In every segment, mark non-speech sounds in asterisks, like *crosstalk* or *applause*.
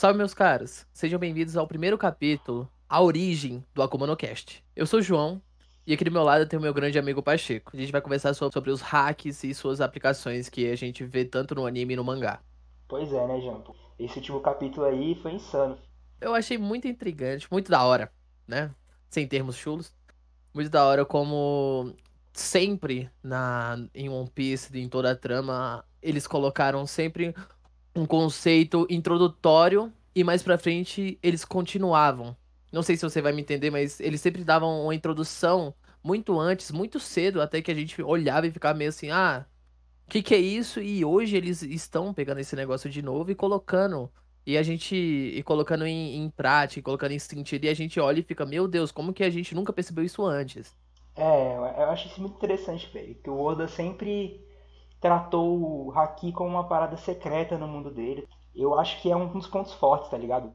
Salve, meus caros. Sejam bem-vindos ao primeiro capítulo, A Origem do Akuma no Cast. Eu sou o João e aqui do meu lado tem o meu grande amigo Pacheco. A gente vai conversar sobre os hacks e suas aplicações que a gente vê tanto no anime e no mangá. Pois é, né, João? Esse último capítulo aí foi insano. Eu achei muito intrigante, muito da hora, né? Sem termos chulos. Muito da hora como sempre na em One Piece, em toda a trama, eles colocaram sempre um conceito introdutório e mais pra frente eles continuavam. Não sei se você vai me entender, mas eles sempre davam uma introdução muito antes, muito cedo, até que a gente olhava e ficava meio assim, ah, o que, que é isso? E hoje eles estão pegando esse negócio de novo e colocando. E a gente. E colocando em, em prática, colocando em sentido, e a gente olha e fica, meu Deus, como que a gente nunca percebeu isso antes? É, eu acho isso muito interessante, velho. Que o Oda sempre tratou o Haki como uma parada secreta no mundo dele. Eu acho que é um dos pontos fortes, tá ligado?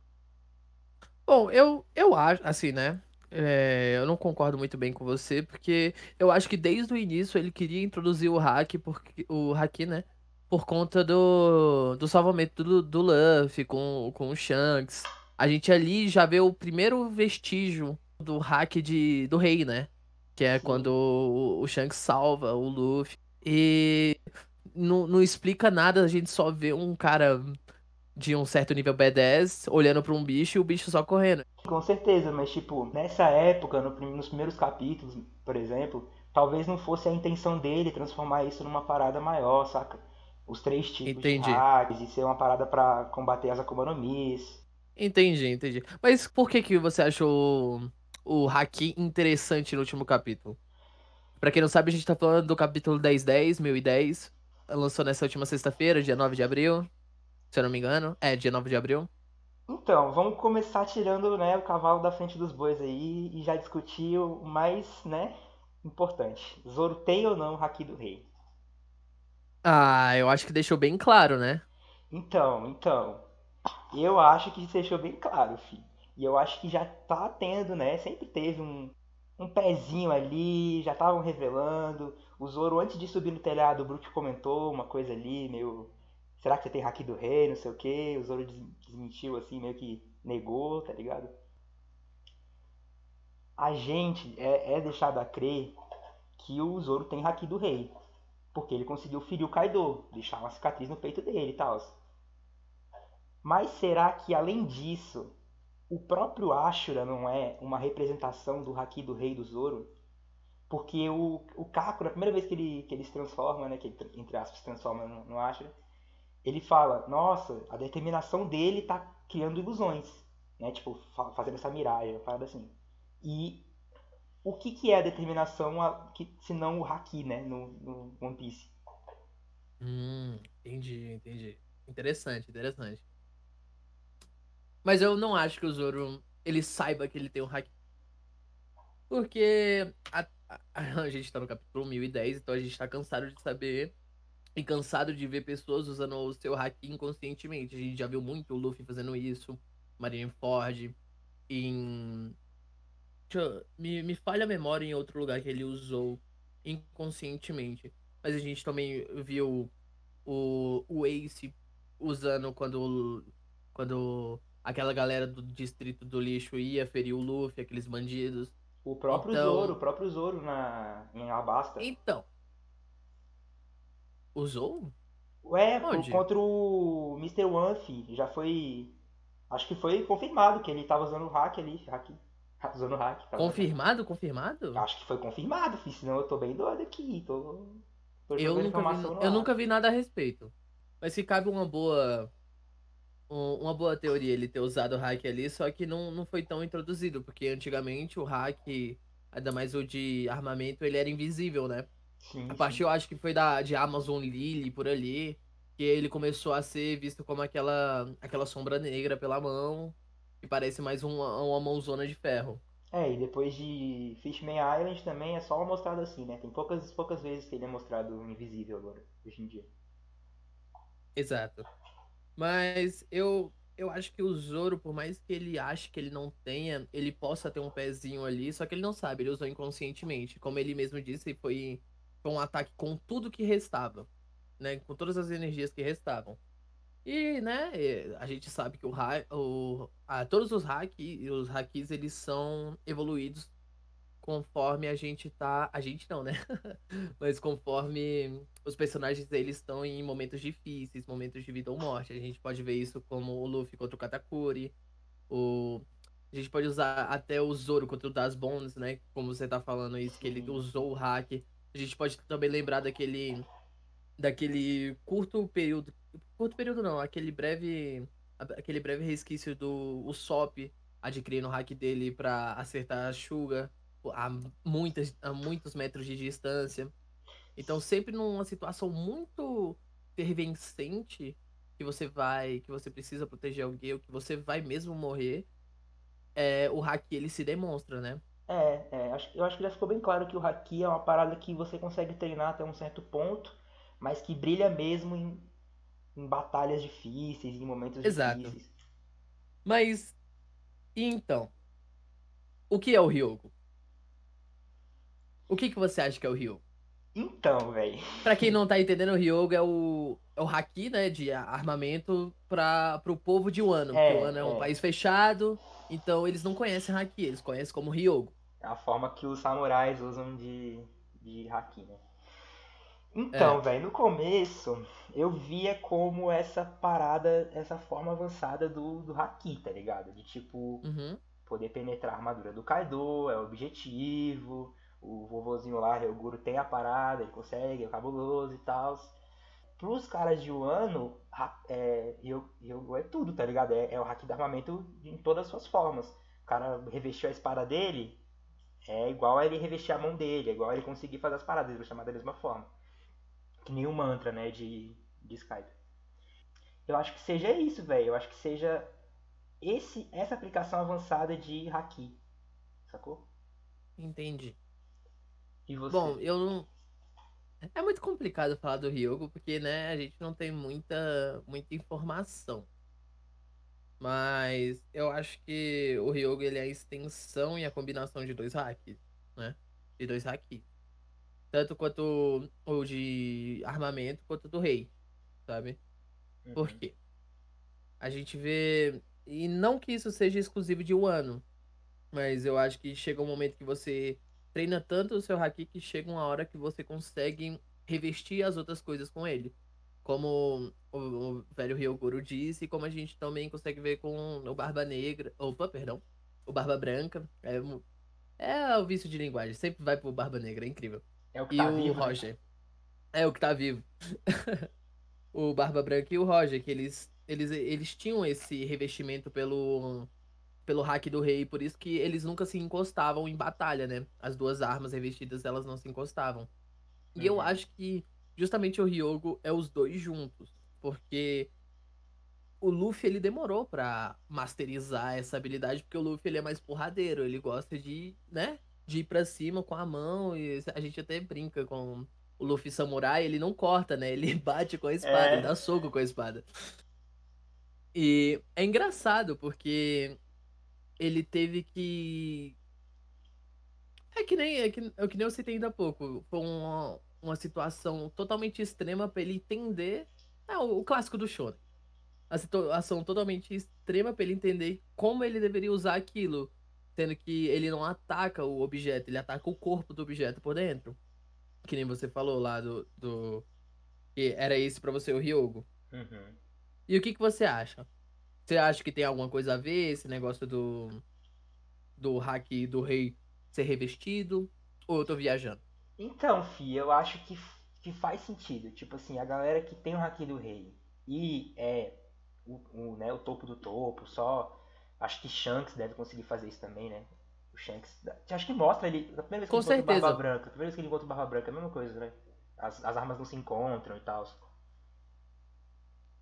Bom, eu, eu acho, assim, né? É, eu não concordo muito bem com você, porque eu acho que desde o início ele queria introduzir o hack, porque, o haki, né? Por conta do, do salvamento do, do Luffy com, com o Shanks. A gente ali já vê o primeiro vestígio do hack de, do rei, né? Que é Sim. quando o, o Shanks salva o Luffy. E não, não explica nada, a gente só vê um cara de um certo nível B10 olhando para um bicho e o bicho só correndo. Com certeza, mas tipo, nessa época, no, nos primeiros capítulos, por exemplo, talvez não fosse a intenção dele transformar isso numa parada maior, saca? Os três tipos entendi. de hacks e ser uma parada para combater as Akuma no Mis. Entendi, entendi. Mas por que que você achou o hack interessante no último capítulo? Pra quem não sabe, a gente tá falando do capítulo 1010, 1010. Lançou nessa última sexta-feira, dia 9 de abril. Se eu não me engano. É, dia 9 de abril. Então, vamos começar tirando né, o cavalo da frente dos bois aí e já discutir o mais né, importante. Zoro tem ou não o Haki do Rei? Ah, eu acho que deixou bem claro, né? Então, então. Eu acho que deixou bem claro, filho. E eu acho que já tá tendo, né? Sempre teve um, um pezinho ali, já estavam revelando. O Zoro, antes de subir no telhado, o Brook comentou uma coisa ali, meio. Será que você tem haki do rei? Não sei o que. O Zoro desmentiu, assim, meio que negou, tá ligado? A gente é, é deixado a crer que o Zoro tem haki do rei. Porque ele conseguiu ferir o Kaido, deixar uma cicatriz no peito dele e tal. Mas será que além disso, o próprio Ashura não é uma representação do Haki do Rei do Zoro? Porque o, o Kakura, a primeira vez que ele, que ele se transforma, né, que ele, entre aspas, se transforma no, no Ashura, ele fala, nossa, a determinação dele tá criando ilusões, né, tipo, fazendo essa miragem, uma parada assim. E o que, que é a determinação, a, que, se não o Haki, né, no, no One Piece? Hum, entendi, entendi. Interessante, interessante. Mas eu não acho que o Zoro ele saiba que ele tem um hack. Porque a, a, *laughs* a, gente tá no capítulo 1010, então a gente tá cansado de saber e cansado de ver pessoas usando o seu hack inconscientemente. A gente já viu muito o Luffy fazendo isso, Marineford, em. Eu, me, me falha a memória em outro lugar que ele usou inconscientemente. Mas a gente também viu o, o Ace usando quando. Quando aquela galera do distrito do lixo ia ferir o Luffy, aqueles bandidos. O próprio então... Zoro, o próprio Zoro na, em Alabasta. Então. Usou? Ué, Onde? contra o Mr. One, já foi. Acho que foi confirmado que ele tava usando o hack ali. Hack, *laughs* usando o hack. Confirmado? Usando. Confirmado? Acho que foi confirmado, filho, senão eu tô bem doido aqui. Tô, tô eu, nunca vi, eu nunca vi nada a respeito. Mas se cabe uma boa um, uma boa teoria ele ter usado o hack ali, só que não, não foi tão introduzido, porque antigamente o hack, ainda mais o de armamento, ele era invisível, né? Sim, a partir sim. eu acho que foi da de Amazon Lily por ali, que ele começou a ser visto como aquela aquela sombra negra pela mão, que parece mais uma, uma mãozona de ferro. É, e depois de Fishman Island também é só mostrado assim, né? Tem poucas, poucas vezes que ele é mostrado invisível agora, hoje em dia. Exato. Mas eu eu acho que o Zoro, por mais que ele ache que ele não tenha, ele possa ter um pezinho ali, só que ele não sabe, ele usou inconscientemente. Como ele mesmo disse, foi, foi um ataque com tudo que restava, né? Com todas as energias que restavam. E, né, a gente sabe que o, o a, todos os hacks, os hacks, eles são evoluídos conforme a gente tá. A gente não, né? *laughs* Mas conforme os personagens eles estão em momentos difíceis, momentos de vida ou morte. A gente pode ver isso como o Luffy contra o Katakuri. O... A gente pode usar até o Zoro contra o Das Bones, né? Como você tá falando isso, que ele usou o hack. A gente pode também lembrar daquele. Daquele curto período. Curto período não, aquele breve. Aquele breve resquício do Usopp adquirindo o hack dele para acertar a Suga a, muitas, a muitos metros de distância. Então, sempre numa situação muito fervescente que você vai, que você precisa proteger alguém, ou que você vai mesmo morrer, é, o haki ele se demonstra, né? É, é eu acho que já ficou bem claro que o haki é uma parada que você consegue treinar até um certo ponto, mas que brilha mesmo em, em batalhas difíceis, em momentos Exato. difíceis. Mas, então, o que é o Ryogo? O que, que você acha que é o Ryogo? Então, velho. Pra quem *laughs* não tá entendendo, o Ryogo é o, é o haki, né, de armamento pra, pro povo de Wano. É, Wano é, é um país fechado, então eles não conhecem haki, eles conhecem como Ryogo. É a forma que os samurais usam de, de haki, né? Então, é. velho, no começo eu via como essa parada, essa forma avançada do, do haki, tá ligado? De tipo, uhum. poder penetrar a armadura do Kaido, é o objetivo o vovozinho lá, o Guru tem a parada, ele consegue, é cabuloso e tal. Pros caras de Wano, é, é tudo, tá ligado? É, é o hack de armamento em todas as suas formas. O cara revestiu a espada dele, é igual a ele revestir a mão dele, é igual a ele conseguir fazer as paradas, ele vai chamar da mesma forma. Que nem o mantra, né, de, de Skype. Eu acho que seja isso, velho. Eu acho que seja esse, essa aplicação avançada de haki. Sacou? Entendi. E você? Bom, eu não. É muito complicado falar do Ryogo, porque, né, a gente não tem muita, muita informação. Mas eu acho que o Ryogo ele é a extensão e a combinação de dois hacks, né? De dois hacks. Tanto quanto o de armamento, quanto do rei, sabe? Uhum. Por quê? A gente vê. E não que isso seja exclusivo de um ano. Mas eu acho que chega um momento que você treina tanto o seu haki que chega uma hora que você consegue revestir as outras coisas com ele. Como o, o velho Ryogoro disse, e como a gente também consegue ver com o Barba Negra. Opa, perdão. O Barba Branca. É, é o vício de linguagem. Sempre vai pro Barba Negra, é incrível. É o que e tá o vivo. Né? Roger. É o que tá vivo. *laughs* o Barba Branca e o Roger, que eles, eles, eles tinham esse revestimento pelo pelo hack do rei, por isso que eles nunca se encostavam em batalha, né? As duas armas revestidas, elas não se encostavam. E uhum. eu acho que justamente o Ryogo é os dois juntos, porque o Luffy ele demorou para masterizar essa habilidade, porque o Luffy ele é mais porradeiro, ele gosta de, né, de ir para cima com a mão e a gente até brinca com o Luffy samurai, ele não corta, né? Ele *laughs* bate com a espada, é. ele dá soco com a espada. E é engraçado porque ele teve que. É que nem, é que, é que nem eu citei ainda há pouco. Foi uma, uma situação totalmente extrema para ele entender. É o, o clássico do Shonen. A situação totalmente extrema para ele entender como ele deveria usar aquilo. Sendo que ele não ataca o objeto, ele ataca o corpo do objeto por dentro. Que nem você falou lá do. do que era esse para você o Ryogo. Uhum. E o que, que você acha? Você acha que tem alguma coisa a ver esse negócio do do hack do rei ser revestido? Ou eu tô viajando? Então, Fi, eu acho que, que faz sentido. Tipo assim, a galera que tem o hack do rei e é o, o, né, o topo do topo, só. Acho que Shanks deve conseguir fazer isso também, né? O Shanks. Acho que mostra ele. A primeira vez que Com ele certeza. encontra o Barba Branca. A primeira vez que ele encontra o Barba Branca é a mesma coisa, né? As, as armas não se encontram e tal.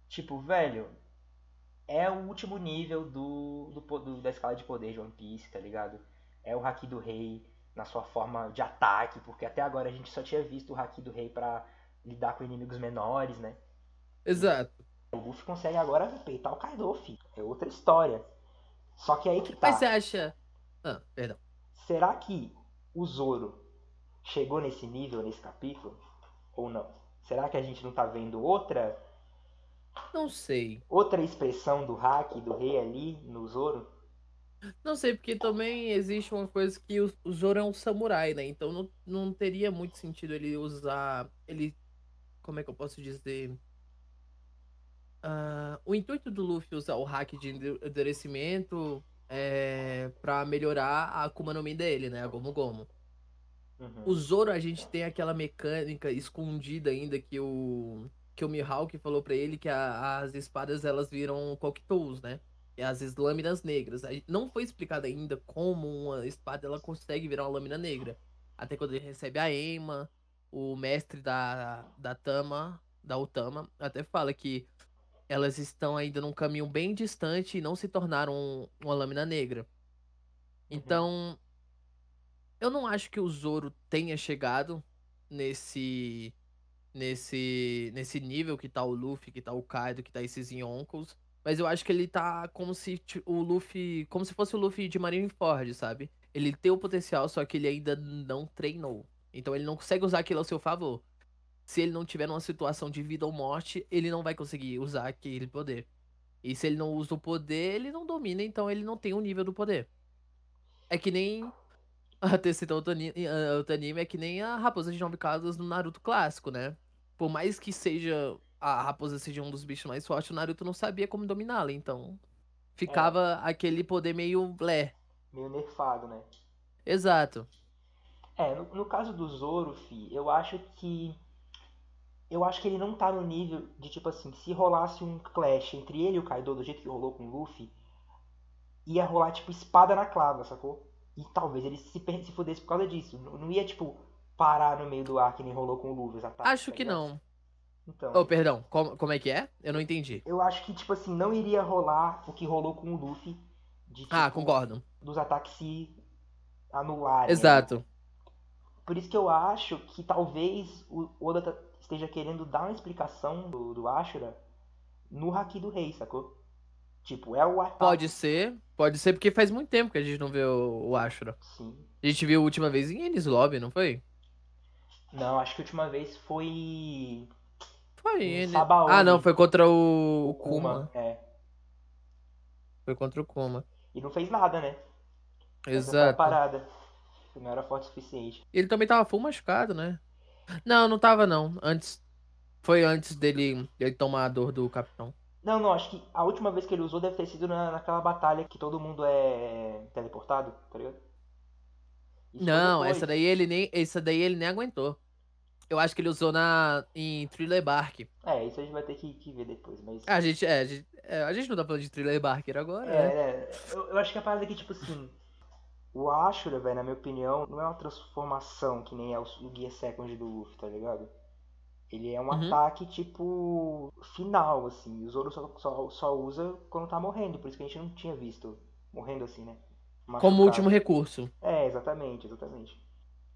Tipo, velho, é o último nível do, do, do, da escala de poder de One Piece, tá ligado? É o Haki do Rei na sua forma de ataque, porque até agora a gente só tinha visto o Haki do Rei para lidar com inimigos menores, né? Exato. O Luffy consegue agora peitar o Kaido, filho. É outra história. Só que aí que tá. Mas você acha. Ah, perdão. Será que o Zoro chegou nesse nível nesse capítulo? Ou não? Será que a gente não tá vendo outra Não sei. Outra expressão do hack do rei ali no Zoro? Não sei, porque também existe uma coisa que o, o Zoro é um samurai, né? Então não, não teria muito sentido ele usar. Ele. Como é que eu posso dizer? Uh, o intuito do Luffy usar o hack de endurecimento é para melhorar a Akuma no Mi dele, né? A Gomu Gomu. Uhum. O Zoro, a gente tem aquela mecânica escondida ainda que o que o Mihawk falou para ele que a, as espadas elas viram Koktous, né? E as lâminas negras. Não foi explicado ainda como uma espada ela consegue virar uma lâmina negra. Até quando ele recebe a Ema, o mestre da, da Tama, da Utama, até fala que elas estão ainda num caminho bem distante e não se tornaram uma lâmina negra. Uhum. Então, uhum. eu não acho que o Zoro tenha chegado nesse nesse nesse nível que tá o Luffy, que tá o Kaido, que tá esses Yonkos. Mas eu acho que ele tá como se o Luffy. Como se fosse o Luffy de Marineford, sabe? Ele tem o potencial, só que ele ainda não treinou. Então ele não consegue usar aquilo ao seu favor. Se ele não tiver numa situação de vida ou morte, ele não vai conseguir usar aquele poder. E se ele não usa o poder, ele não domina, então ele não tem o nível do poder. É que nem. *laughs* Até citar outro anime, é que nem a Raposa de Nove Casas no Naruto clássico, né? Por mais que seja a raposa seja um dos bichos mais fortes, o Naruto não sabia como dominá-la, então ficava é. aquele poder meio blé. Meio nerfado, né? Exato. É, no, no, caso do Zoro, fi, eu acho que. Eu acho que ele não tá no nível de, tipo assim, se rolasse um clash entre ele e o Kaido do jeito que rolou com o Luffy, ia rolar, tipo, espada na clava, sacou? E talvez ele se, se fudesse por causa disso. Não, não ia, tipo, parar no meio do ar que nem rolou com o Luffy. Acho tá que não. Então. Oh, perdão, como, como é que é? Eu não entendi. Eu acho que, tipo assim, não iria rolar o que rolou com o Luffy. De, ah, tipo, ah, concordo. Dos ataques se anularem. Exato. Né? Por isso que eu acho que talvez o Oda esteja querendo dar uma explicação do, do Ashura no Haki do Rei, sacou? Tipo, é o ataque. Pode ser, pode ser, porque faz muito tempo que a gente não vê o, o Ashura. Sim. A gente viu a última vez em Ennis Lobby, não foi? Não, acho que a última vez foi foi ele. Ah, não, foi contra o, o Kuma. Kuma. É. Foi contra o Kuma. E não fez nada, né? Exato. parada. Não era forte o suficiente. Ele também tava full machucado, né? Não, não tava não. Antes. Foi antes dele, dele tomar a dor do capitão. Não, não, acho que a última vez que ele usou deve ter sido na, naquela batalha que todo mundo é teleportado, tá ligado? Isso não, essa daí ele nem. Essa daí ele nem aguentou. Eu acho que ele usou na, em Thriller Bark. É, isso a gente vai ter que, que ver depois, mas... A gente, é, a gente, é, a gente não tá falando de Thriller Barker agora, É, né? é. Eu, eu, acho que a parada aqui, tipo assim... O Ashura, velho, na minha opinião, não é uma transformação que nem é o, o Gear Second do Luffy, tá ligado? Ele é um uhum. ataque, tipo, final, assim. O Zoro só, só, só usa quando tá morrendo, por isso que a gente não tinha visto morrendo assim, né? Machucado. Como último recurso. É, exatamente, exatamente.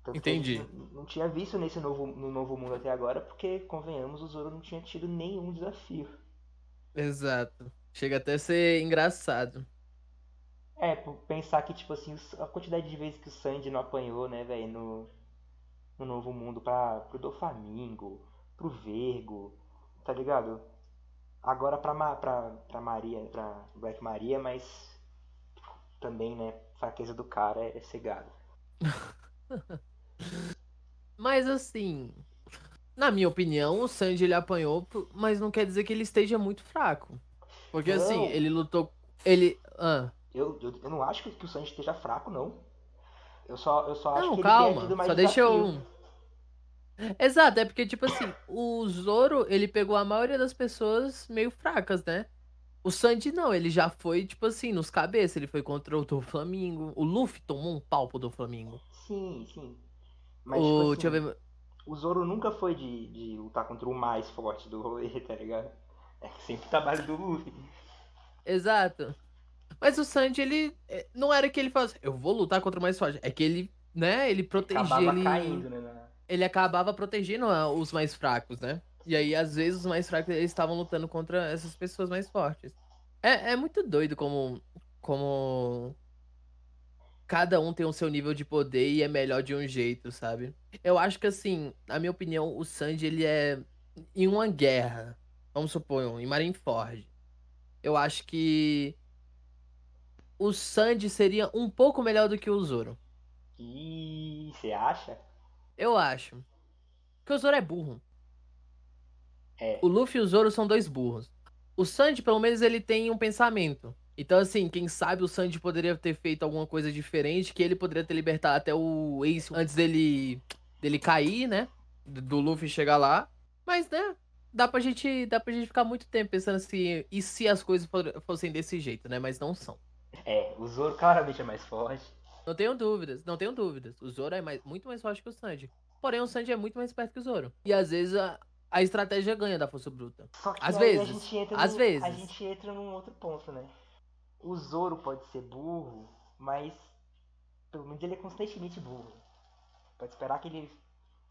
Tanto Entendi. Não, tinha visto nesse novo, no novo mundo até agora, porque, convenhamos, o Zoro não tinha tido nenhum desafio. Exato. Chega até a ser engraçado. É, pensar que, tipo assim, a quantidade de vezes que o Sandy não apanhou, né, velho, no, no novo mundo pra, pro Doflamingo, pro Vergo, tá ligado? Agora pra, pra, pra Maria, pra Black Maria, mas também, né, fraqueza do cara é, é cegado. *laughs* Mas assim, na minha opinião, o Sanji ele apanhou, mas não quer dizer que ele esteja muito fraco. Porque assim, não. assim, ele lutou. Ele. Ah. Eu, eu, eu não acho que, o Sanji esteja fraco, não. Eu só, eu só acho não, que calma, ele tido mais só deixa eu. Exato, é porque, tipo assim, o Zoro, ele pegou a maioria das pessoas meio fracas, né? O Sanji não, ele já foi, tipo assim, nos cabeças. Ele foi contra o do Flamengo. O Luffy tomou um palpo do Flamengo. Sim, sim. Mas, o, tipo assim, ver... o Zoro nunca foi de, de lutar contra o mais forte do rolê, *laughs* tá ligado? É sempre trabalho do Luffy. Exato. Mas o Sanji, ele. É, não era que ele falasse, eu vou lutar contra o mais forte. É que ele, né, ele protegia. Acabava ele... caindo, né? Ele acabava protegendo os mais fracos, né? E aí, às vezes, os mais fracos eles estavam lutando contra essas pessoas mais fortes. É, é muito doido como. Como cada um tem o seu nível de poder e é melhor de um jeito, sabe? Eu acho que assim, na minha opinião, o Sanji ele é em uma guerra. vamos supor, em Marineford, eu acho que o Sandy seria um pouco melhor do que o Zoro. E você acha? Eu acho. Porque o Zoro é burro. É. O Luffy e o Zoro são dois burros. O Sandy, pelo menos, ele tem um pensamento. Então, assim, quem sabe o Sandy poderia ter feito alguma coisa diferente, que ele poderia ter libertado até o Ace antes dele, dele cair, né? Do Luffy chegar lá. Mas, né? Dá pra gente, dá pra gente ficar muito tempo pensando assim, e se as coisas fossem desse jeito, né? Mas não são. É, o Zoro claramente é mais forte. Não tenho dúvidas, não tenho dúvidas. O Zoro é mais, muito mais forte que o Sandy. Porém, o Sandy é muito mais perto que o Zoro. E às vezes a, a estratégia ganha da força bruta. Só que às aí vezes. a gente entra às num, vezes. a gente entra num outro ponto, né? O Zoro pode ser burro, mas pelo menos ele é constantemente burro. Pode esperar que ele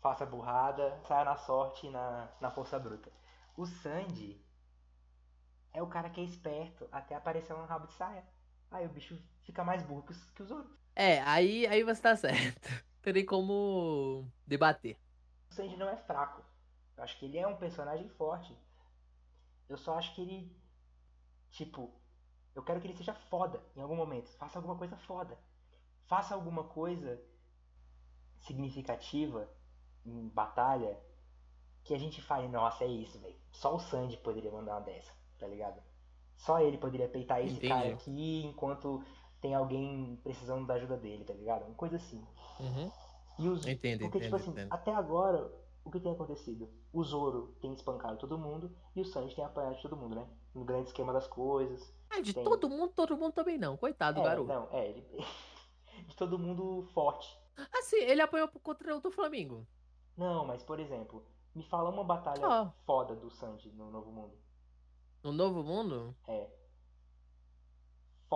faça burrada, saia na sorte e na, na força bruta. O Sandy é o cara que é esperto até aparecer um rabo de saia. Aí o bicho fica mais burro que, o- que o Zoro. É, aí, aí você tá certo. *laughs* Não tem como debater. O Sanji não é fraco. Eu acho que ele é um personagem forte. Eu só acho que ele. Tipo, eu quero que ele seja foda em algum momento. Faça alguma coisa foda. Faça alguma coisa significativa em batalha que a gente fale, nossa, é isso, velho. Só o Sanji poderia mandar uma dessa, tá ligado? Só ele poderia peitar esse Entendi. cara aqui enquanto tem alguém precisando da ajuda dele, tá ligado? Uma coisa assim. Uhum. E os... Entendo, Porque, entendo, tipo assim, entendo. até agora, o que tem acontecido? O Zoro tem espancado todo mundo e o Sanji tem apanhado todo mundo, né? No grande esquema das coisas. É, de Tem. todo mundo, todo mundo também não. Coitado do é, garoto. não, é, ele... *laughs* de todo mundo forte. Assim, ele apanhou contra o do Flamengo. Não, mas, por exemplo, me fala uma batalha Ah. foda do Sanji no Novo Mundo. No Novo Mundo? É.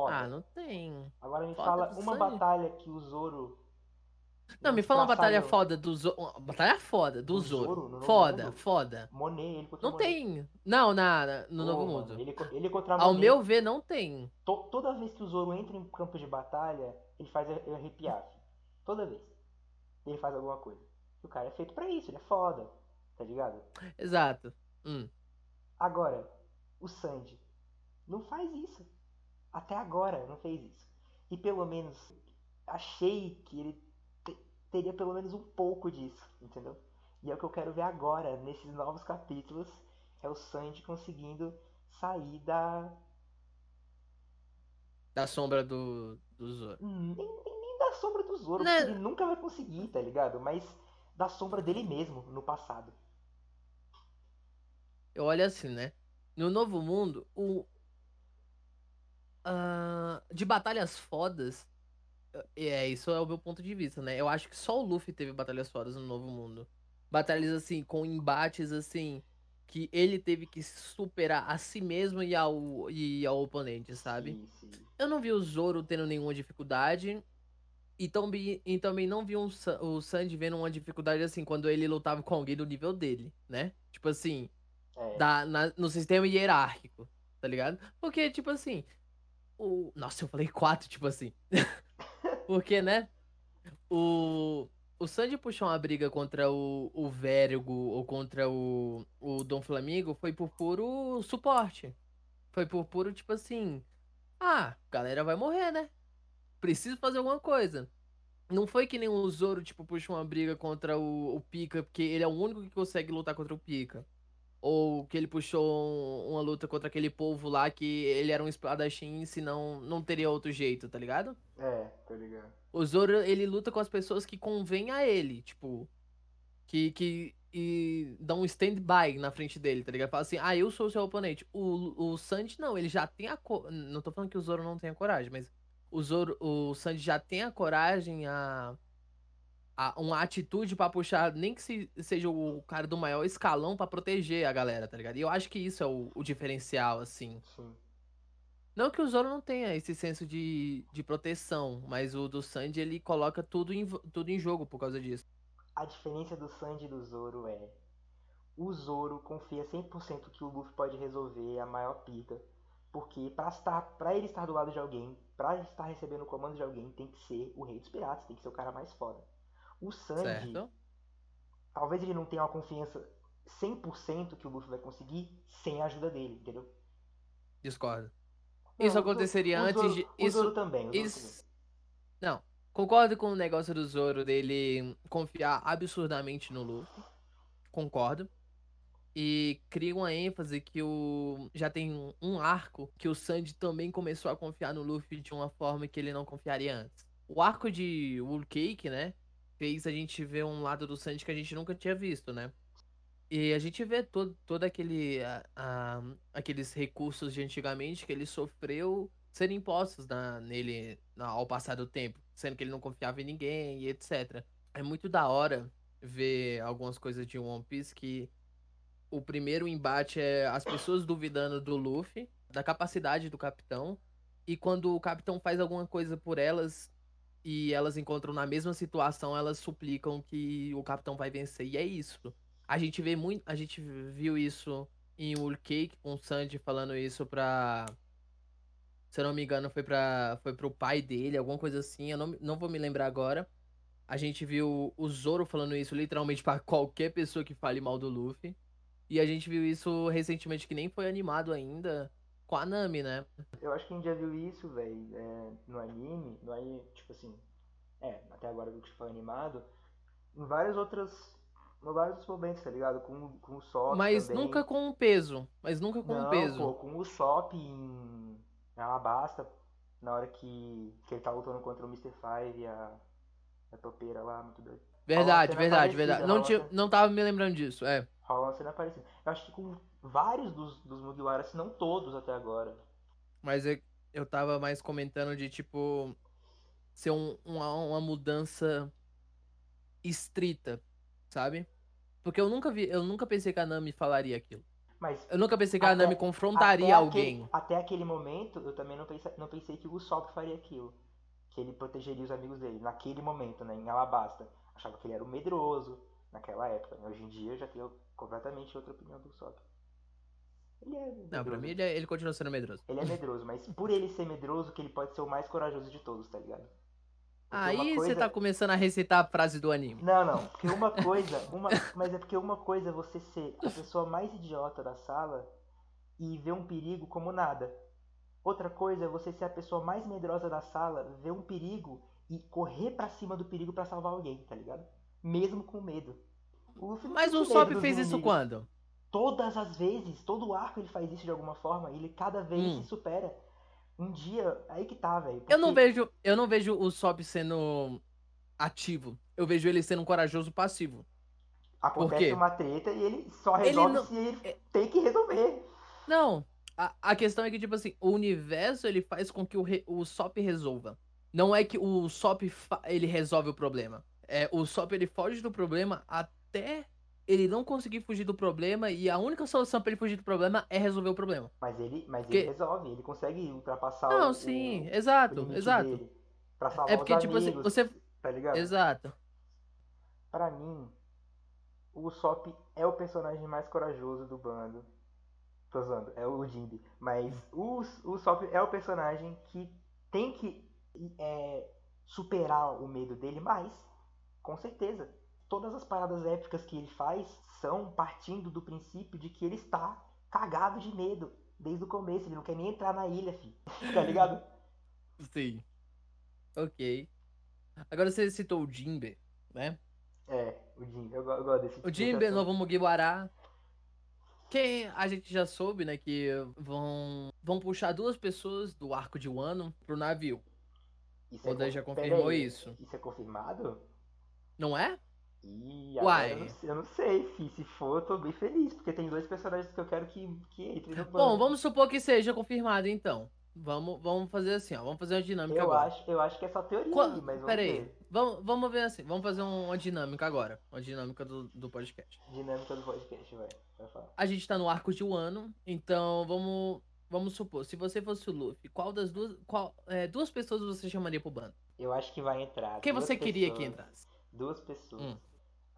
Foda. Ah, não tem. Agora me foda fala uma Sanji. batalha que o Zoro... Não, me fala uma batalha foda do Zoro. Batalha foda do Do Zoro Zoro. no Foda, Mundo? foda. Monet, ele contra Não Monet. tem. Não, na, na- no Novo mano, Mundo. Ele, ele contra Ao Monet. meu ver, não tem. To- toda vez que o Zoro entra em campo de batalha, ele faz eu arrepiar. filho. Toda vez. Ele faz alguma coisa. O cara é feito pra isso, ele é foda. Tá ligado? Exato. Hum. Agora, o Sanji não faz isso. Até agora não fez isso. E pelo menos achei que ele te- teria pelo menos um pouco disso, entendeu? E é o que eu quero ver agora, nesses novos capítulos, é o Sanji conseguindo sair da, Da sombra do, do Zoro. Hum, nem, nem, nem da sombra do Zoro, Né? porque ele nunca vai conseguir, tá ligado? Mas da sombra dele mesmo, no passado. Eu olho assim, né? No Novo Mundo, o. ah, de batalhas fodas. É, isso é o meu ponto de vista, né? Eu acho que só o Luffy teve batalhas fodas no Novo Mundo. Batalhas assim, com embates assim. Que ele teve que superar a si mesmo e ao, e ao oponente, sabe? Sim, sim. Eu não vi o Zoro tendo nenhuma dificuldade. E também, e também não vi um, o Sanji vendo uma dificuldade assim, quando ele lutava com alguém do nível dele, né? Tipo assim, É, da, na- no sistema hierárquico, tá ligado? Porque, tipo assim, o. Nossa, eu falei quatro, tipo assim. *laughs* Porque, né? O. O Sanji puxou uma briga contra o, o Vergo ou contra o, o Dom Flamingo foi por puro suporte. Foi por puro, tipo assim. Ah, galera vai morrer, né? Preciso fazer alguma coisa. Não foi que nem o Zoro, tipo, puxou uma briga contra o, o Pika, porque ele é o único que consegue lutar contra o Pika. Ou que ele puxou um- uma luta contra aquele povo lá que ele era um espadachim, senão não teria outro jeito, tá ligado? é, tô ligado. O Zoro, ele luta com as pessoas que convêm a ele, tipo, que, que e dão um stand-by na frente dele, tá ligado? Fala assim, ah, eu sou o seu oponente. O, o Sanji, não, ele já tem a... Co... Não tô falando que o Zoro não tenha coragem, mas o Zoro, o Sanji já tem a coragem, a... uma atitude pra puxar, nem que se, seja o cara do maior escalão pra proteger a galera, tá ligado? E eu acho que isso é o, o diferencial, assim. Sim. Não que o Zoro não tenha esse senso de, de proteção, mas o do Sanji ele coloca tudo em, tudo em jogo por causa disso. A diferença do Sanji e do Zoro é. O Zoro confia 100% que o Luffy pode resolver a maior pica. Porque pra, estar, pra ele estar do lado de alguém, pra estar recebendo o comando de alguém, tem que ser o rei dos piratas, tem que ser o cara mais foda. O Sanji, Certo? talvez ele não tenha uma confiança 100% que o Luffy vai conseguir sem a ajuda dele, entendeu? Discordo. Não, Isso o aconteceria o antes Zoro- de. O Isso, Zoro também. o isso. Não. Concordo com o negócio do Zoro dele confiar absurdamente no Luffy. Concordo. E cria uma ênfase que o. Já tem um- um arco que o Sanji também começou a confiar no Luffy de uma forma que ele não confiaria antes. O arco de Wool Cake, né? Fez a gente ver um lado do Sanji que a gente nunca tinha visto, né? E a gente vê todo, todo aquele. a- a- aqueles recursos de antigamente que ele sofreu serem impostos na, nele na- ao passar do tempo, sendo que ele não confiava em ninguém e etc. É muito da hora ver algumas coisas de One Piece que o primeiro embate é as pessoas duvidando do Luffy, da capacidade do capitão, e quando o capitão faz alguma coisa por elas e elas encontram na mesma situação, elas suplicam que o capitão vai vencer. E é isso. A gente vê muito, a gente viu isso em Wool Cake com o Sanji falando isso pra se eu não me engano, foi para foi pro pai dele, alguma coisa assim, eu não, não vou me lembrar agora. A gente viu o Zoro falando isso literalmente pra qualquer pessoa que fale mal do Luffy. E a gente viu isso recentemente, que nem foi animado ainda, com a Nami, né? Eu acho que a gente já viu isso, velho, é, no anime, no anime, tipo assim, é, até agora viu que foi animado, em várias outras, em vários outros momentos, tá ligado? Com, com o Sop Mas também. nunca com um peso. Mas nunca com Não, um peso. pô, com o Sop em Alabasta, na hora que, que ele tá lutando contra o Mr. Five e a, a topeira lá, muito doido. Verdade, verdade, verdade. Não, tinha, não tava me lembrando disso, é. Rola uma cena parecida. Eu acho que com vários dos, dos Mugiwara, se não todos até agora. Mas eu, eu tava mais comentando de, tipo, ser um- uma, uma mudança estrita, sabe? Porque eu nunca vi, eu nunca pensei que a Nami falaria aquilo. Mas Eu nunca pensei que a Até- Nami confrontaria até alguém. Aquele, até aquele momento, eu também não pensei, não pensei que o Usopp faria aquilo. Que ele protegeria os amigos dele. Naquele momento, né? Em Alabasta. Achava que ele era o medroso naquela época. né? Hoje em dia eu já tenho completamente outra opinião do Usopp. Ele é medroso. Não, pra mim ele, é- ele continua sendo medroso. Ele é medroso, mas por ele ser medroso, que ele pode ser o mais corajoso de todos, tá ligado? Porque Aí você coisa- tá começando a recitar a frase do anime. Não, não. Porque uma coisa. Uma, mas é porque uma coisa é você ser a pessoa mais idiota da sala e ver um perigo como nada. Outra coisa é você ser a pessoa mais medrosa da sala, ver um perigo e correr pra cima do perigo pra salvar alguém, tá ligado? Mesmo com medo. Não Mas o Sop dos fez isso inimigos. quando? Todas as vezes, todo arco ele faz isso de alguma forma, ele cada vez Hum. se supera. Um dia, aí que tá, velho. Eu não porque- vejo, eu não vejo o Sop sendo ativo. Eu vejo ele sendo um corajoso passivo. Acontece uma treta e ele só Ele resolve não- se ele é- tem que resolver. Não, a, a questão é que, tipo assim, o universo ele faz com que o, re- o Sop resolva. Não é que o Sop ele resolve o problema. É, o Sop ele foge do problema até ele não conseguir fugir do problema e a única solução pra ele fugir do problema é resolver o problema. Mas ele, mas Porque- ele resolve, ele consegue ultrapassar Não, o, sim, o, o exato, limite exato. dele pra salvar É porque, os tipo assim, amigos, você. tá ligado? Exato. Pra mim, o Usopp é o personagem mais corajoso do bando. Tô zoando, é o Jinbe. Mas o, o Usopp é o personagem que tem que é, superar o medo dele mais, com certeza. Todas as paradas épicas que ele faz são partindo do princípio de que ele está cagado de medo desde o começo. Ele não quer nem entrar na ilha, fi. *laughs* Tá ligado? Sim. Ok. Agora você citou o Jinbe, né? É, o Jinbe. Eu, eu gosto desse tipo O explicação. novo Mugiwara. Quem a gente já soube, né, que vão vão puxar duas pessoas do arco de Wano pro navio. Isso O Oda con- já confirmou aí, isso. Isso é confirmado? Não é? Ih, Uai. eu não, sei- eu não sei. Se for, eu tô bem feliz, porque tem dois personagens que eu quero que, que entrem no Bom, bando. vamos supor que seja confirmado então. Vamos, vamos fazer assim, ó. Vamos fazer uma dinâmica eu agora. acho, eu acho que é só teoria aí, mas vamos Pera aí. ver. Vamos, vamos ver assim. Vamos fazer um- uma dinâmica agora. Uma dinâmica do, do podcast. Dinâmica do podcast, vai. Vai falar. A gente tá no arco de Wano, então vamos. Vamos supor, se você fosse o Luffy, qual das duas. Qual, é, duas pessoas você chamaria pro bando? Eu acho que vai entrar. Quem você queria que pessoas- entrasse? Duas pessoas. Hum.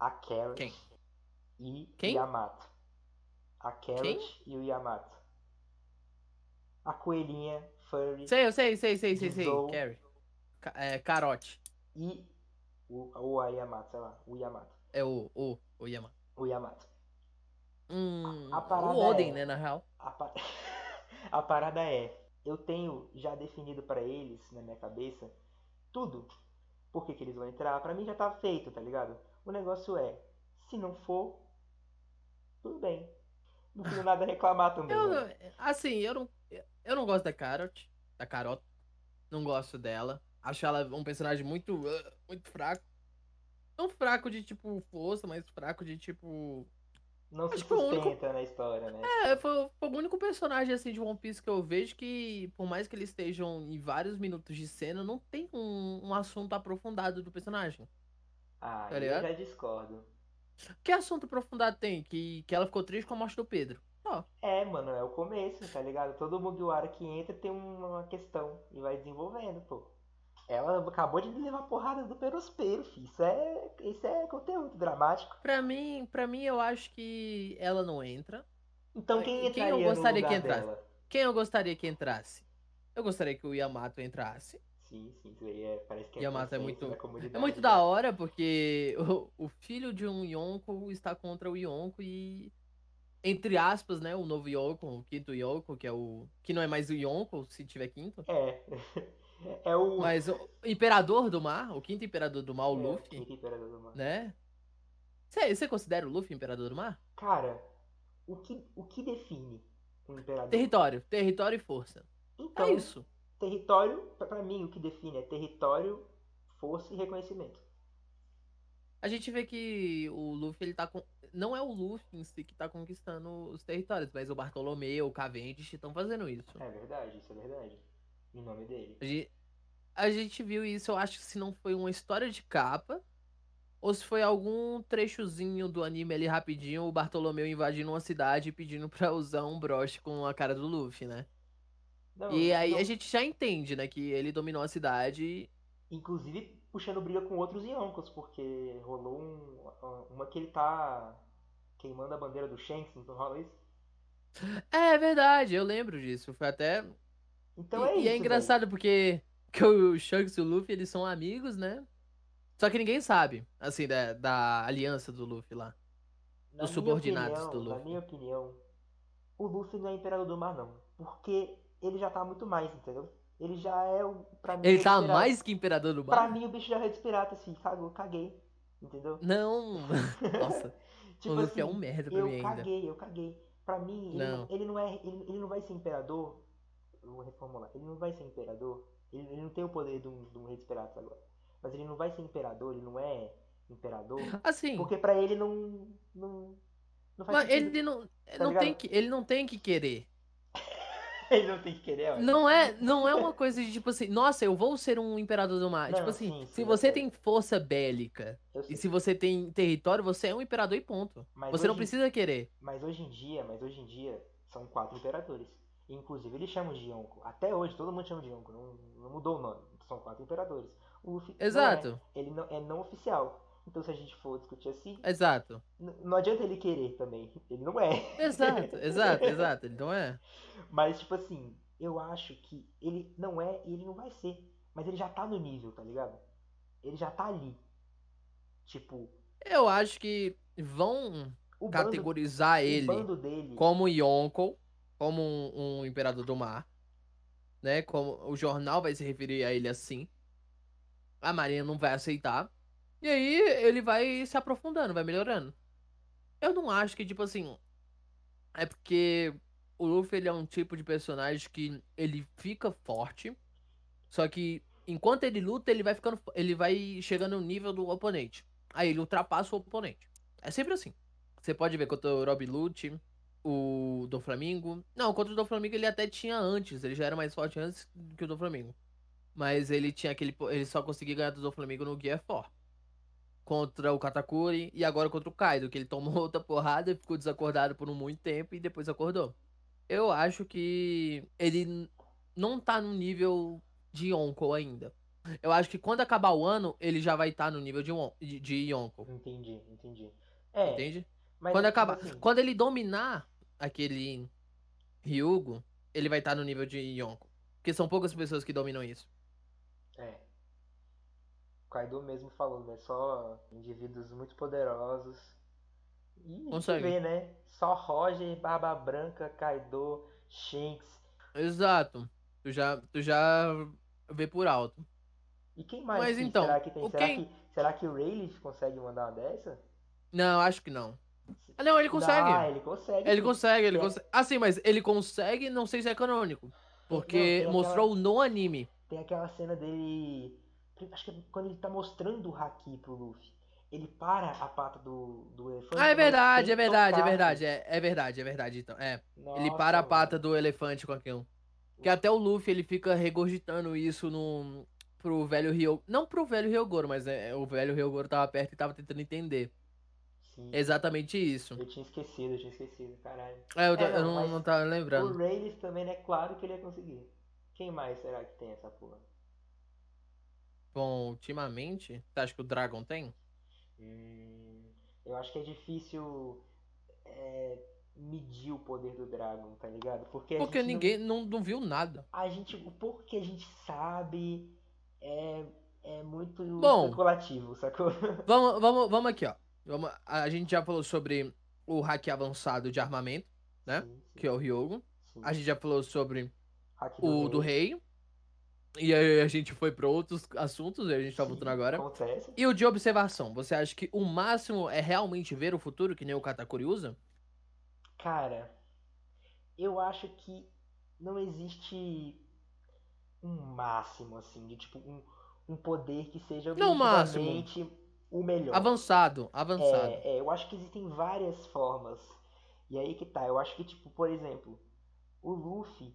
A Carrot Quem? e Quem? Yamato. A Carrot Quem? e o Yamato. A coelhinha, Furry Sei, eu sei, sei, sei, sei, sei. Zou. Carrie. Ca- é, carote. e o, o Yamato, sei lá, o Yamato. É o, o, o Yamato. O Yamato. um A- a o Oden, é- né, na real. A, *laughs* a parada é, eu tenho já definido pra eles, na minha cabeça, tudo. Por que, que eles vão entrar? Pra mim já tá feito, tá ligado? O negócio é, se não for, tudo bem. Não tenho nada a reclamar também. Eu, né? assim, eu não, eu não gosto da Carrot, da Carot. Não gosto dela. Acho ela um personagem muito, uh, muito fraco. Não fraco de, tipo, força, mas fraco de, tipo... Não se acho que o único- sustenta na história, né? É, foi, foi o único personagem, assim, de One Piece que eu vejo que, por mais que eles estejam em vários minutos de cena, não tem um, um assunto aprofundado do personagem. Ah, Tá eu já discordo. Que assunto aprofundado tem? Que, que ela ficou triste com a morte do Pedro. Ó, É, mano, é o começo, tá ligado? Todo Mugiwara que entra tem uma questão e vai desenvolvendo, pô. Ela acabou de levar porrada do Perospero, filho. Isso é, isso é conteúdo dramático. pra mim, pra mim, eu acho que ela não entra. Então quem quem entraria eu gostaria que entrasse? dela? Quem eu gostaria que entrasse? Eu gostaria que o Yamato entrasse. Sim, sim, isso aí é, parece que é Yamato é muito-. É muito da hora, porque o, o filho de um Yonko está contra o Yonko e. Entre aspas, né? O novo Yonko, o quinto Yonko, que é o. Que não é mais o Yonko, se tiver quinto. É. *laughs* É o. Mas o Imperador do Mar, o quinto Imperador do Mar, o é, Luffy, quinto imperador do mar. né? Você considera o Luffy Imperador do Mar? Cara, o que, o que define um imperador? Território, território e força. Então, É isso. Território, pra pra mim, o que define é território, força e reconhecimento. A gente vê que o Luffy, ele tá com. Não é o Luffy em si que tá conquistando os territórios, mas o Bartolomeu, o Cavendish estão fazendo isso. É verdade, isso é verdade. Em nome dele. A gente, a gente viu isso, eu acho que se não foi uma história de capa, ou se foi algum trechozinho do anime ali rapidinho, o Bartolomeu invadindo uma cidade e pedindo pra usar um broche com a cara do Luffy, né? Não, E aí não- a gente já entende, né, que ele dominou a cidade. Inclusive puxando briga com outros Yonkos, porque rolou um, uma que ele tá queimando a bandeira do Shanks, não rola isso? É verdade, eu lembro disso. Foi até. Então e, é e isso. é engraçado porque que o Shanks e o Luffy, eles são amigos, né? Só que ninguém sabe, assim, da, da aliança do Luffy lá. Na dos subordinados opinião- do Na Luffy. minha opinião, o Luffy não é Imperador do Mar, não. Porque ele já tá muito mais, entendeu? Ele já é o. Pra mim, Ele tá mais que Imperador do Pra Mar? mim, o bicho já é dos Piratas, assim, cagou, caguei. Entendeu? Não. *laughs* Nossa, Tipo o Luffy é assim, um merda pra eu mim ainda. caguei, eu caguei. Pra mim, ele Não. ele não é. Ele, ele não vai ser imperador. Eu vou reformular. Ele não vai ser imperador. Ele, ele não tem o poder de um, de um rei dos piratas agora. Mas ele não vai ser imperador, ele não é imperador. Assim, Porque pra ele não. Não, não faz mas sentido. ele não, Tá não ligado? tem que, ele não tem que querer. *laughs* Ele não tem que querer, ó. Não é, não é uma coisa de tipo assim, nossa, eu vou ser um imperador do mar. Não, tipo assim, sim, se sim, eu você sei. tem força bélica e se você tem território, você é um imperador e ponto. Mas você não precisa querer. Mas hoje em dia, mas hoje em dia, são quatro imperadores. Inclusive, eles chamam de Yonko. Até hoje, todo mundo chama de Yonko. Não, não mudou o nome. São quatro imperadores. O Luffy não é. Exato, Ele não, é não oficial. Então, se a gente for discutir assim, exato. não adianta ele querer também. Ele não é. Exato, *laughs* exato, exato. Então é. Mas, tipo assim, eu acho que ele não é e ele não vai ser. Mas ele já tá no nível, tá ligado? Ele já tá ali. Tipo, Eu acho que vão bando, categorizar ele dele. como Yonko, como um, um imperador do mar, né? Como o jornal vai se referir a ele assim. A Marinha não vai aceitar. E aí ele vai se aprofundando, vai melhorando. Eu não acho que, tipo assim. É porque o Luffy ele é um tipo de personagem que ele fica forte. Só que enquanto ele luta, ele vai ficando. Ele vai chegando no nível do oponente. Aí ele ultrapassa o oponente. É sempre assim. Você pode ver contra o Rob Lute, o do Flamengo. Não, contra o do Flamengo ele até tinha antes. Ele já era mais forte antes que o do Flamengo. Mas ele tinha aquele. Ele só conseguia ganhar do do Flamengo no Gear 4. Contra o Katakuri e agora contra o Kaido, que ele tomou *laughs* outra porrada, ficou desacordado por um muito tempo e depois acordou. Eu acho que ele não tá no nível de Yonko ainda. Eu acho que quando acabar o ano, ele já vai estar no nível de, Won- de, de Yonko. Entendi, entendi. É, Entende? Quando tipo acabar. assim, Quando ele dominar aquele Ryugo, ele vai estar no nível de Yonko. Porque são poucas pessoas que dominam isso. É. O Kaido mesmo falou, né? Só indivíduos muito poderosos E Consegue. vê, né? Só Roger, Barba Branca, Kaido, Shanks. Exato. Tu já, tu já vê por alto. E quem mais Mas que então, será que tem? Será, quem- que, será que o Rayleigh consegue mandar uma dessa? Não, acho que não. Ah, não, ele consegue. Ah, ele consegue. Ele consegue, ele Tem- consegue. Ah, sim, mas ele consegue, não sei se é canônico. Porque Não, tem aquela- mostrou no anime. Tem aquela cena dele. Acho que é quando ele tá mostrando o Haki pro Luffy. Ele para a pata do, do elefante. Ah, é verdade, é verdade, é verdade. É, é verdade, é verdade. Então, é. ele Nossa, para a pata do elefante com aquilo. Que até o Luffy ele fica regurgitando isso no pro velho Rio, não pro velho Ryogoro, mas é, o velho Ryogoro tava perto e tava tentando entender. Sim. Exatamente isso. Eu tinha esquecido, eu tinha esquecido, caralho. É, eu, É, eu não, não, não tava O lembrando. Rayleigh também, né? Claro que ele ia conseguir. Quem mais será que tem essa porra? Bom, ultimamente, você acha que o Dragon tem? Hum, eu acho que é difícil é, medir o poder do Dragon, tá ligado? Porque Porque gente não- ninguém não, não viu nada. a gente, o pouco que a gente sabe é, é muito Bom. especulativo, sacou? *laughs* Vamos, vamos, vamos aqui, ó. Vamos, a gente já falou sobre o hack avançado de armamento, né? Sim, sim, Que é o Ryogo. sim. A gente já falou sobre Hack o do rei. E aí a gente foi pra outros assuntos e a gente tá voltando agora. Acontece. E o de observação, você acha que o máximo é realmente ver o futuro, que nem o Katakuri usa? Cara, eu acho que não existe um máximo, assim, de tipo, um, um poder que seja Não, máximo. o melhor. Avançado, avançado. É, é, eu acho que existem várias formas. E aí que tá, eu acho que, tipo, por exemplo, o Luffy,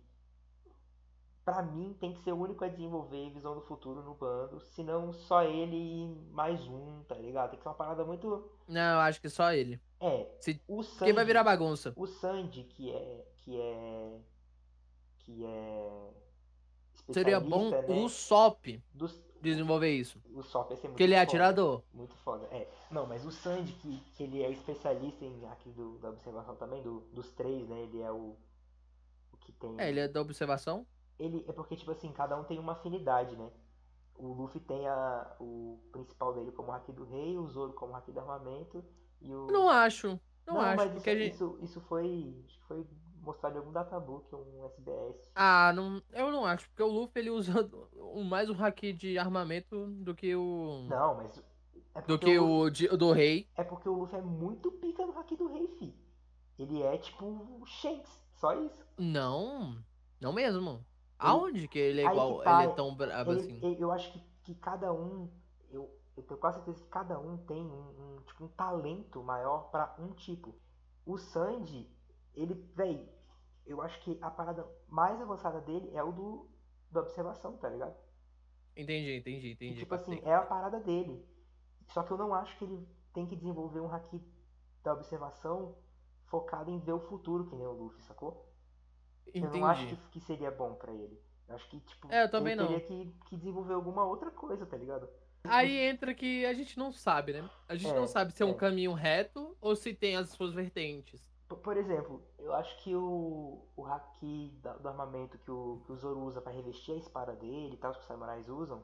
pra mim, tem que ser o único a desenvolver visão do futuro no bando, senão só ele e mais um, tá ligado? Tem que ser uma parada muito. Não, eu acho que só ele. É, Se... o Sanji. Quem vai virar bagunça? O Sanji, que é. que é. que é. Seria bom né, o Sop desenvolver isso. o Sop ia ser muito Porque ele é foda. atirador. Muito foda. É. Não, mas o Sandy, que, que ele é especialista em aqui do, da observação também, do, dos três, né? Ele é o. O que tem. É, ele é da observação. Ele- é porque, tipo assim, cada um tem uma afinidade, né? O Luffy tem a, o principal dele como Haki do Rei, o Zoro como Haki do Armamento e o. Não acho. Não, acho. mas porque isso, gente... isso, isso foi. Acho que foi mostrado em algum databook, um SBS. Ah, não, eu não acho. Porque o Luffy ele usa o- mais o hack de armamento do que o. Não, mas. É do que o, o de- do rei. É porque o Luffy é muito pica no Haki do Rei, fi. Ele é tipo o Shanks, só isso. Não, não mesmo. Aonde que ele é igual? tá, ele é tão brabo Ele- assim. ele- eu acho que, que cada um, eu, eu tenho quase certeza que cada um tem um, um, tipo, um talento maior pra um tipo. O Sanji, ele, véi, eu acho que a parada mais avançada dele é o do da observação, tá ligado? Entendi, entendi, E, entendi. tipo assim, é a parada dele. Só que eu não acho que ele tem que desenvolver um haki da observação focado em ver o futuro, que nem o Luffy, sacou? Eu Entendi. não acho que, seria bom pra ele. Eu acho que, tipo, É, eu também ele não. teria que, que desenvolver alguma outra coisa, tá ligado? Aí entra que a gente não sabe, né? A gente É, não sabe se é um é. caminho reto ou se tem as suas vertentes. P- Por exemplo, eu acho que o, o haki da- do armamento que o, que o Zoro usa pra revestir a espada dele e tal, que os samurais usam,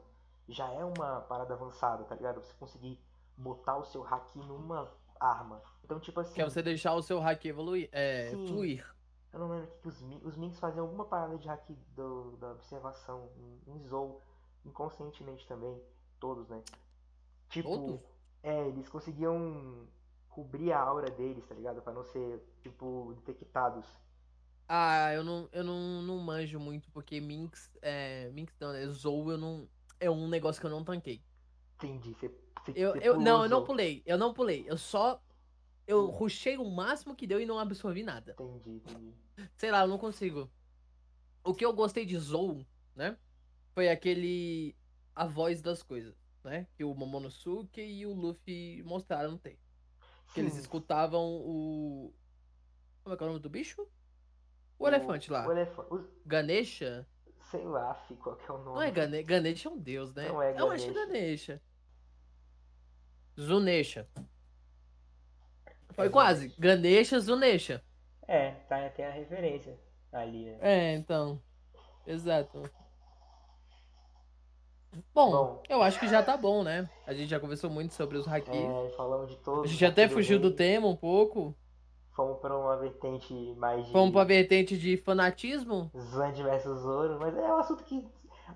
já é uma parada avançada, tá ligado? Você conseguir botar o seu haki numa arma. Então, tipo assim, Que é você deixar o seu hack evoluir, é, Sim. fluir. Eu não lembro que, os, os Minks faziam alguma parada de haki do- da observação em, Zou, inconscientemente também, todos, né? Tipo, Todos? é, eles conseguiam cobrir a aura deles, tá ligado? Pra não ser, tipo, detectados. Ah, eu não, eu não, não manjo muito, porque Minx, é, Minx não, né? Zou eu não, é um negócio que eu não tanquei. Entendi. Você, você, Eu, você eu, não, eu não pulei, eu não pulei, eu só, eu rushei o máximo que deu e não absorvi nada. Entendi, entendi. Sei lá, eu não consigo. O que eu gostei de Zou, né? Foi aquele. A voz das coisas, né? Que o Momonosuke e o Luffy mostraram ter. Que eles escutavam o. Como é que é o nome do bicho? O, o- elefante lá. O elefante. o- Ganesha? sei lá, fi, qual que é o nome. Não é Gane... Ganesha é um deus, né? Não é Eu acho que é Ganesha. Zunesha. Foi quase. Ganesha, Zunesha. É, tá, tem a referência ali, né? É, então. Exato. Bom, Bom. eu acho que já tá bom, né? A gente já conversou muito sobre os haki. É, falamos de todos. a gente até fugiu do tema um pouco. Fomos pra uma vertente mais de Fomos pra vertente de fanatismo, Zand versus Zoro, mas é um assunto que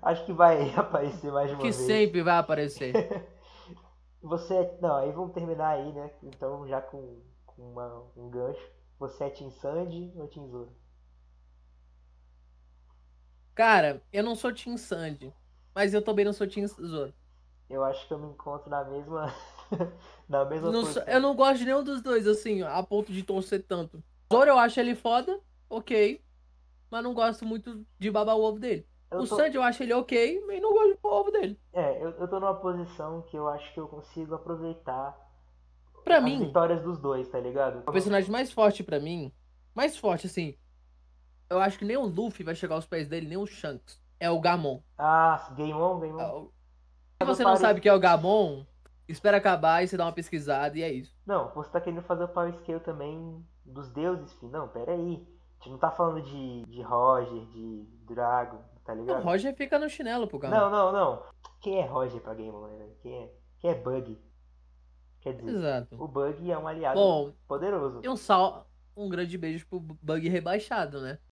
acho que vai *laughs* aparecer mais de uma que vez. sempre vai aparecer. *laughs* Você. Não, aí vamos terminar aí, né? Então, já com uma- um gancho. Você é Team Sandy ou Team Zoro? Cara, eu não sou Team Sandy, mas eu também não sou Team Zoro. Eu acho que eu me encontro na mesma. *laughs* na mesma Não sou- posição. eu não gosto de nenhum dos dois, assim, a ponto de torcer tanto. Zoro eu acho ele foda, ok. Mas não gosto muito de babar o ovo dele. Eu o tô- Sandy eu acho ele ok, mas não gosto de babar o ovo dele. É, eu, eu tô numa posição que eu acho que eu consigo aproveitar Pra as mim, vitórias dos dois, tá ligado? o personagem mais forte pra mim, mais forte assim, eu acho que nem o Luffy vai chegar aos pés dele, nem o Shanks. É o Gamon. Ah, Game On, Game On. o- Se você não sabe o que é o Gamon, espera acabar e você dá uma pesquisada e é isso. Não, você tá querendo fazer o power scale também dos deuses, filho. Não, pera aí. A gente não tá falando de, de Roger, de Drago, tá O ligado? Roger fica no chinelo pro Gamon. Não, não, não. Quem é Roger pra Game On, né? Quem é? Quem é Bug? Quer dizer, Exato. o Bug é um aliado Bom, poderoso. E um sal, um grande beijo pro Bug rebaixado, né?